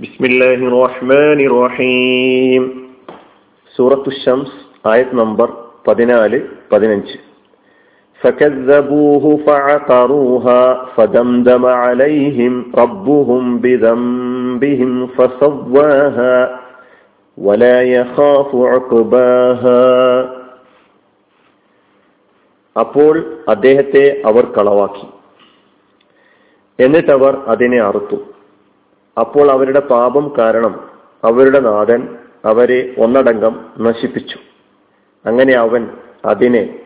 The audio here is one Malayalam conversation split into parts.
بسم الله الرحمن الرحيم سورة الشمس آية نمبر 14 15 فكذبوه فعقروها فدمدم عليهم ربهم بذنبهم فسواها ولا يخاف عقباها അപ്പോൾ അദ്ദേഹത്തെ അവർ കളവാക്കി എന്നിട്ടവർ അതിനെ അറുത്തു അപ്പോൾ അവരുടെ പാപം കാരണം അവരുടെ നാഥൻ അവരെ ഒന്നടങ്കം നശിപ്പിച്ചു. അങ്ങനെ അവൻ അതിനെ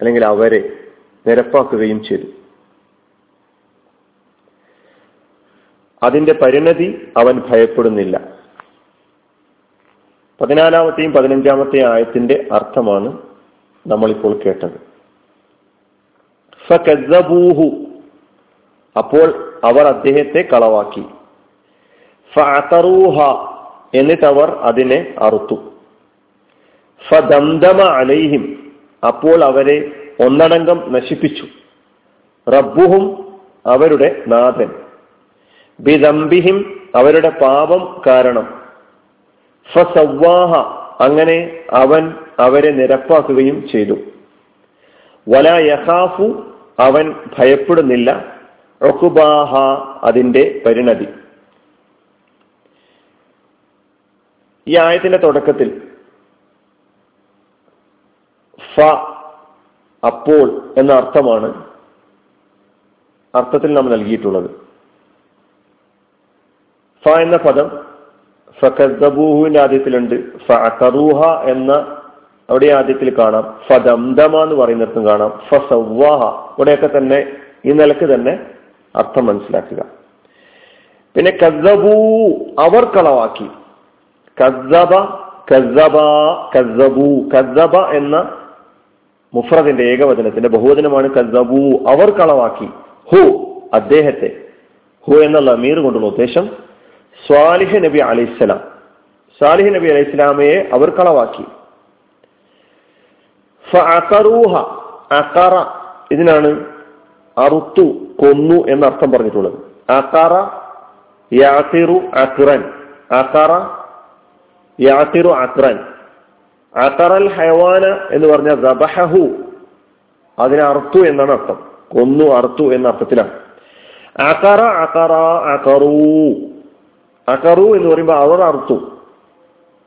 അല്ലെങ്കിൽ അവരെ നിരപ്പാക്കുകയും ചെയ്തു. അതിന്റെ പരിണതി അവൻ ഭയപ്പെടുന്നില്ല. പതിനാലാമത്തെയും പതിനഞ്ചാമത്തെയും ആയത്തിന്റെ അർത്ഥമാണ് നമ്മളിപ്പോൾ കേട്ടത്. അപ്പോൾ അവർ അദ്ദേഹത്തെ കളവാക്കി. ഫറൂഹ എന്നിട്ടവർ അതിനെ അറുത്തു. ഫദംദമ അലൈഹിം അപ്പോൾ അവരെ ഒന്നടങ്കം നശിപ്പിച്ചു. റബ്ബുഹും അവരുടെ നാഥൻ. ബിദംബിഹിം അവരുടെ പാപം കാരണം. ഫസവാഹ അങ്ങനെ അവൻ അവരെ നിരപ്പാക്കുകയും ചെയ്തു. വല യഹാഫു അവൻ ഭയപ്പെടുന്നില്ല. റൊക്കുബാഹ അതിന്റെ പരിണതി. ഈ ആയത്തിന്റെ തുടക്കത്തിൽ. ഫ അപ്പോൾ എന്ന അർത്ഥമാണ് അർത്ഥത്തിൽ നാം നൽകിയിട്ടുള്ളത്. ഫ എന്ന പദം ഫഖബൂഹുവിന്റെ ആദ്യത്തിലുണ്ട്. ഫ അക്കറൂഹ എന്ന അവിടെ ആദ്യത്തിൽ കാണാം. ഫദംദമ എന്ന് പറയുന്നിടത്തും കാണാം. ഫസവാഹ ഇവിടെയൊക്കെ തന്നെ ഈ നിലയ്ക്ക് തന്നെ അർത്ഥം മനസ്സിലാക്കുക. പിന്നെ കസബൂ അവർ കളവാക്കി. കസബ കസബ കസബു കസബ എന്ന മുഫ്രദിന്റെ ഏകവചനത്തിന്റെ ബഹുവചനമാണ് കസബു അവർ കളവാക്കി. ഹു അദ്ദേഹത്തെ. ഹു എന്ന ലമീർ കൊണ്ടുള്ള ഉദ്ദേശം സ്വാലിഹ് നബി അലൈഹിസ്സലാം സാലിഹ് നബി അലൈഹി ഇസ്ലാമയെ അവർ കളവാക്കി. അഖറ ഇതിനാണ് അറുത്തു കൊന്നു എന്ന അർത്ഥം പറഞ്ഞിട്ടുള്ളത്. അഖറ യാസിറു അഖ്റൻ. അഖറ യാത്തിറു അഖ്റൻ അത്തറൽ ഹൈവാന എന്ന് പറഞ്ഞ ദബഹു അതിനെ അർത്തു എന്നാണ് അർത്ഥം. കൊന്നു അർത്തു എന്ന അർത്ഥത്തിലാണ്. അഖറ അഖറ അഖറു അഖറു എന്ന് പറയുമ്പോൾ അവർ അർത്തു.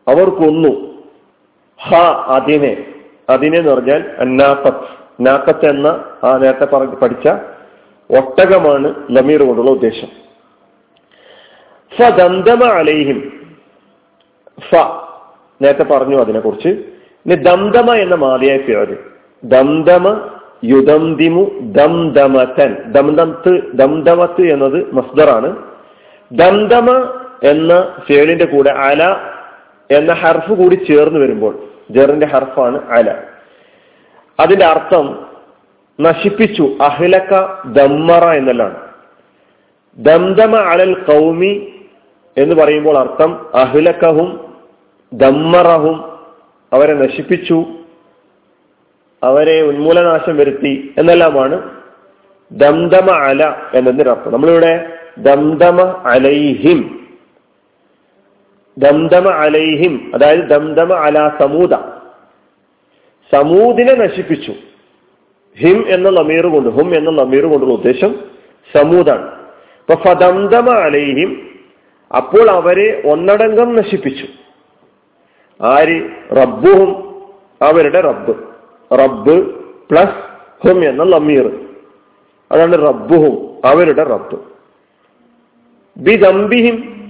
അവർ കൊന്നു. ഹ അതിനെ. അതിനെ എന്ന് പറഞ്ഞാൽ നാക്കത്ത് നാക്കത്ത് എന്ന ആ നേരത്തെ പഠിച്ച ഒട്ടകമാണ് ലമീർ കൊണ്ടുള്ള ഉദ്ദേശം. ഫ ദന്തമ അലൈഹിം. ഫ. നേരത്തെ പറഞ്ഞു അതിനെക്കുറിച്ച്. ഇനി ദന്തമ എന്ന മാതിയായ പേര് ദന്തമ യുദന്തിമു ദംദമതൻ. ദംദത്ത് ദംദമത്ത് എന്നത് മസ്ദറാണ്. ദന്തമ എന്ന ഫേളിന്റെ കൂടെ അല എന്ന ഹർഫ് കൂടി ചേർന്ന് വരുമ്പോൾ ജറിന്റെ ഹർഫാണ് അല. അതിന്റെ അർത്ഥം നശിപ്പിച്ചു. അഹ്ലക്ക ദമ്മറ എന്നല്ലാണ്. ദന്തമ അലൽ കൗമി എന്ന് പറയുമ്പോൾ അർത്ഥം അഹ്ലക്കഹും ദമ്മറഹും അവരെ നശിപ്പിച്ചു അവരെ ഉന്മൂലനാശം വരുത്തി എന്നെല്ലാമാണ് ദംദമ അല എന്നതിന്റെ അർത്ഥം. നമ്മളിവിടെ ദംദമ അലൈഹിം ദംദമ അലൈഹിം അതായത് ദംദമ അല സമൂത സമൂദിനെ നശിപ്പിച്ചു. ഹിം എന്ന നമീർ കൊണ്ട് ഹും എന്ന നമീർ കൊണ്ടുള്ള ഉദ്ദേശം സമൂദാണ്. അപ്പൊ ഫദംദമ അലൈഹിം അപ്പോൾ അവരെ ഒന്നടങ്കം നശിപ്പിച്ചു. ആര്? റബ്ബുഹും അവരുടെ റബ്ബ്. റബ്ബ് പ്ലസ് ഹും എന്ന ലമീർ. അതാണ് റബ്ബുഹും അവരുടെ റബ്ബ്. ബിദംബിഹിം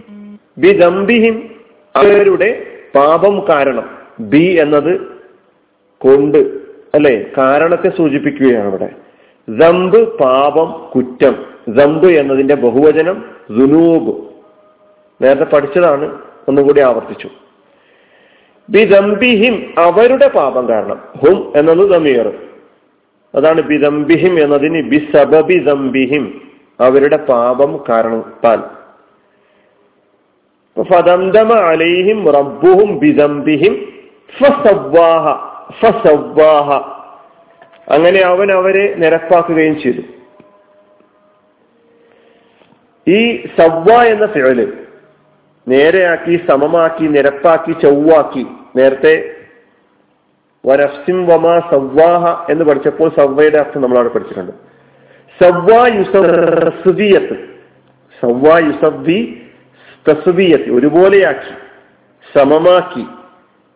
ബിദംബിഹിം അവരുടെ പാപം കാരണം. ബി എന്നത് കൊണ്ട് അല്ലെ? കാരണത്തെ സൂചിപ്പിക്കുകയാണ് അവിടെ ദമ്പ് പാപം കുറ്റം. ദമ്പ് എന്നതിന്റെ ബഹുവചനം ജുനൂബ് നേരത്തെ പഠിച്ചതാണ് ഒന്നുകൂടി ആവർത്തിച്ചു. ബിദംബിഹിം അവരുടെ പാപം കാരണം. ഹും എന്നത് ദമീർ. അതാണ് ബിദംബിഹിം എന്നതിന് ബിസബബി ദംബിഹിം അവരുടെ പാപം കാരണത്താൽ. ഫദംദമ അലൈഹിം റബ്ബുഹും ബിദംബിഹിം ഫസവ്വാഹ അങ്ങനെ അവൻ അവരെ നിരപ്പാക്കുകയും ചെയ്തു. ഈ സവ്വ എന്ന ഫിഴൽ നേരെയാക്കി സമമാക്കി നിരപ്പാക്കി ചൊവ്വാക്കി. നേരത്തെ വരഫ്സിം വമ സവ്വാഹ എന്ന് പഠിച്ചപ്പോൾ സവ്വയുടെ അർത്ഥം നമ്മൾ അവിടെ പഠിച്ചിട്ടുണ്ട്. സവ്വാ തസ്വിയത്ത്. ഒരുപോലെയാക്കി സമമാക്കി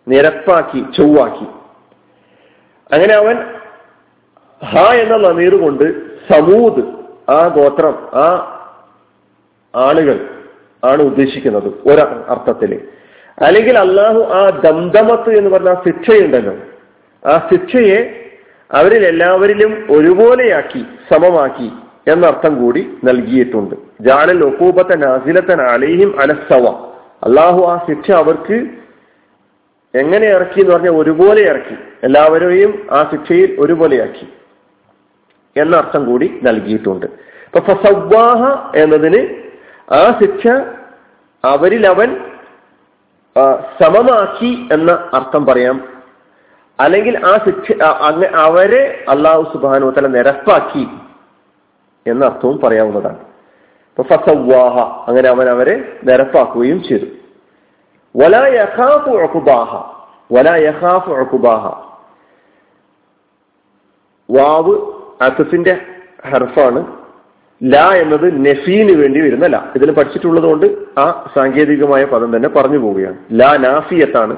നിരപ്പാക്കി ചൊവ്വാക്കി. അങ്ങനെ അവൻ ഹ എന്ന നമീർ കൊണ്ട് സമൂത് ആ ഗോത്രം ആ ആളുകൾ ആണ് ഉദ്ദേശിക്കുന്നത് ഒരു അർത്ഥത്തിൽ. അല്ലെങ്കിൽ അള്ളാഹു ആ ദന്തമത്ത് എന്ന് പറഞ്ഞ ആ ശിക്ഷയുണ്ടല്ലോ. ആ ശിക്ഷയെ അവരിൽ എല്ലാവരിലും ഒരുപോലെയാക്കി സമമാക്കി എന്നർത്ഥം കൂടി നൽകിയിട്ടുണ്ട്. ജാലൽ ഒക്കൂബത്തൻ അസിലത്തൻ അലൈഹിം അലസവ അള്ളാഹു ആ ശിക്ഷ അവർക്ക് എങ്ങനെ ഇറക്കി എന്ന് പറഞ്ഞാൽ ഒരുപോലെ ഇറക്കി. എല്ലാവരെയും ആ ശിക്ഷയിൽ ഒരുപോലെയാക്കി എന്നർത്ഥം കൂടി നൽകിയിട്ടുണ്ട്. ഇപ്പൊ ഫസവാഹ എന്നതിന് ആ ശിക്ഷ അവരിൽ അവൻ സമമാക്കി എന്ന അർത്ഥം പറയാം. അല്ലെങ്കിൽ ആ ശിക്ഷ അവരെ അള്ളാഹു സുബാനു തല നിരപ്പാക്കി എന്ന അർത്ഥവും പറയാവുന്നതാണ്. അങ്ങനെ അവൻ അവരെ നിരപ്പാക്കുകയും ചെയ്തു. വലാ വലാ യഖാഫു വാവ് അസസിന്റെ ഹർഫാണ്. ല എന്നത് നെഫീന് വേണ്ടി വരുന്ന ല ഇതിന് പഠിച്ചിട്ടുള്ളത് കൊണ്ട് ആ സാങ്കേതികമായ പദം തന്നെ പറഞ്ഞു പോവുകയാണ്. ല നാഫിയത്താണ്.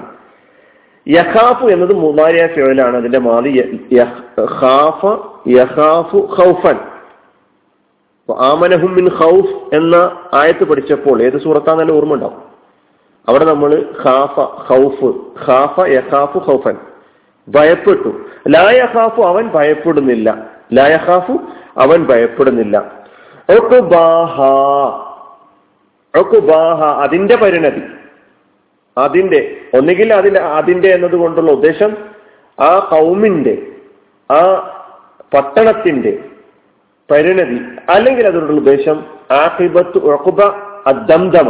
യഖാഫു എന്നത് മൂന്നാരിയ ഫിയലാണ് അതിന്റെ മാതി ഖാഫ യഖാഫു ഖൗഫൻ. മിൻ ഖൗഫ് എന്ന ആയത്ത് പഠിച്ചപ്പോൾ ഏത് സൂറത്താന്നല്ല ഓർമ്മ ഉണ്ടാവും? അവിടെ നമ്മൾ ഖാഫ ഖൗഫ് ഖാഫ യഖാഫു ഖൗഫൻ. ഭയപ്പെട്ടു. ലായഖാഫു അവൻ ഭയപ്പെടുന്നില്ല. ലായഖാഫു അവൻ ഭയപ്പെടുന്നില്ല. അതിന്റെ പരിണതി. അതിന്റെ ഒന്നുകിൽ അതിന്റെ അതിന്റെ എന്നതുകൊണ്ടുള്ള ഉദ്ദേശം ആ കൗമിന്റെ ആ പട്ടണത്തിന്റെ പരിണതി അല്ലെങ്കിൽ അതിനുള്ള ഉദ്ദേശം ആഖിബത്ത് ഉഴക്കുബ അദ്ദംദമ.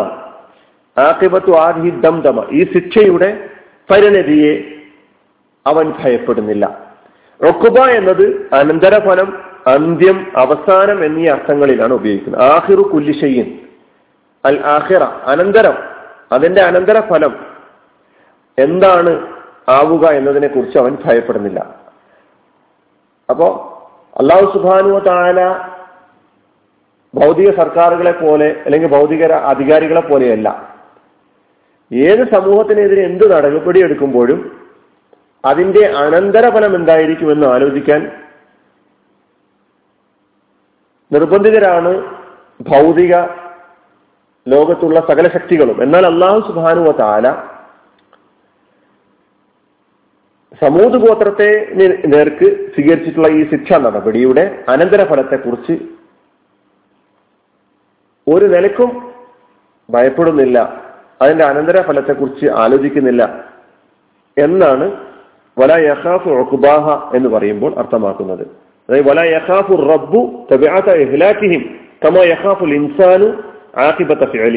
ആഖിബത്തു ആഹി ദംദമ ഈ ശിക്ഷയുടെ പരിണതിയെ അവൻ ഭയപ്പെടുന്നില്ല. റൊക്കുബ എന്നത് അനന്തരഫലം അന്ത്യം അവസാനം എന്നീ അർത്ഥങ്ങളിലാണ് ഉപയോഗിക്കുന്നത്. ആഹിറു കുല്ലിഷയിൻ അൽ ആഹിറ അനന്തരം. അതിന്റെ അനന്തര ഫലം എന്താണ് ആവുക എന്നതിനെ കുറിച്ച് അവൻ ഭയപ്പെടുന്നില്ല. അപ്പോ അള്ളാഹു സുബാനു താല ഭൗതിക സർക്കാരുകളെ പോലെ അല്ലെങ്കിൽ ഭൗതിക അധികാരികളെ പോലെയല്ല. ഏത് സമൂഹത്തിനെതിരെ എന്ത് നടപടി എടുക്കുമ്പോഴും അതിന്റെ അനന്തരഫലം എന്തായിരിക്കുമെന്ന് ആലോചിക്കാൻ നിർബന്ധിതരാണ് ഭൗതിക ലോകത്തുള്ള സകല ശക്തികളും. എന്നാൽ അള്ളാഹു സുബാനുവ താല സമൂത് ഗോത്രത്തെ നേർക്ക് സ്വീകരിച്ചിട്ടുള്ള ഈ ശിക്ഷാ നടപടിയുടെ അനന്തരഫലത്തെക്കുറിച്ച് ഒരു നിലക്കും ഭയപ്പെടുന്നില്ല. അതിന്റെ അനന്തരഫലത്തെക്കുറിച്ച് ആലോചിക്കുന്നില്ല എന്നാണ് വല യഹാഫ് എന്ന് പറയുമ്പോൾ അർത്ഥമാക്കുന്നത്. അതായത് റബ്ബു യഖാഫുൽ ഇൻസാനു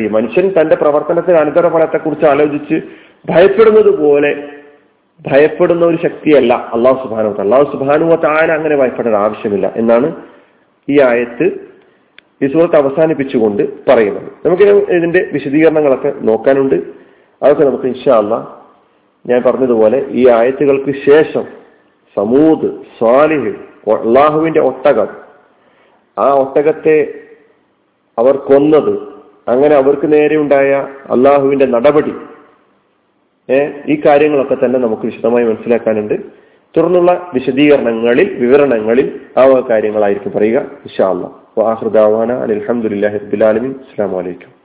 മനുഷ്യൻ തന്റെ പ്രവർത്തനത്തിന് അനന്തരഫലത്തെക്കുറിച്ച് ആലോചിച്ച് ഭയപ്പെടുന്നത് പോലെ ഭയപ്പെടുന്ന ഒരു ശക്തിയല്ല അള്ളാഹു സുബാനു അള്ളാഹു സുബാനു താല അങ്ങനെ ഭയപ്പെടേണ്ട ആവശ്യമില്ല എന്നാണ് ഈ ആയത്ത് ഈ സുഹൃത്ത് അവസാനിപ്പിച്ചുകൊണ്ട് പറയുന്നത്. നമുക്ക് ഇതിന്റെ വിശദീകരണങ്ങളൊക്കെ നോക്കാനുണ്ട്. അതൊക്കെ നമുക്ക് ഇൻഷാല്ല ഞാൻ പറഞ്ഞതുപോലെ ഈ ആയത്തുകൾക്ക് ശേഷം സമൂത് സ്വാലിഹ് അള്ളാഹുവിന്റെ ഒട്ടകം. ആ ഒട്ടകത്തെ അവർ കൊന്നത്. അങ്ങനെ അവർക്ക് നേരെ ഉണ്ടായ അള്ളാഹുവിന്റെ നടപടി. ഈ കാര്യങ്ങളൊക്കെ തന്നെ നമുക്ക് വിശദമായി മനസ്സിലാക്കാനുണ്ട്. തുടർന്നുള്ള വിശദീകരണങ്ങളിൽ വിവരണങ്ങളിൽ ആ കാര്യങ്ങളായിരിക്കും പറയുക. ഇഷാ അള്ളാഹ് അലഹമുല്ലാ റബുലാലമിൻ അസ്സാം വലൈക്കും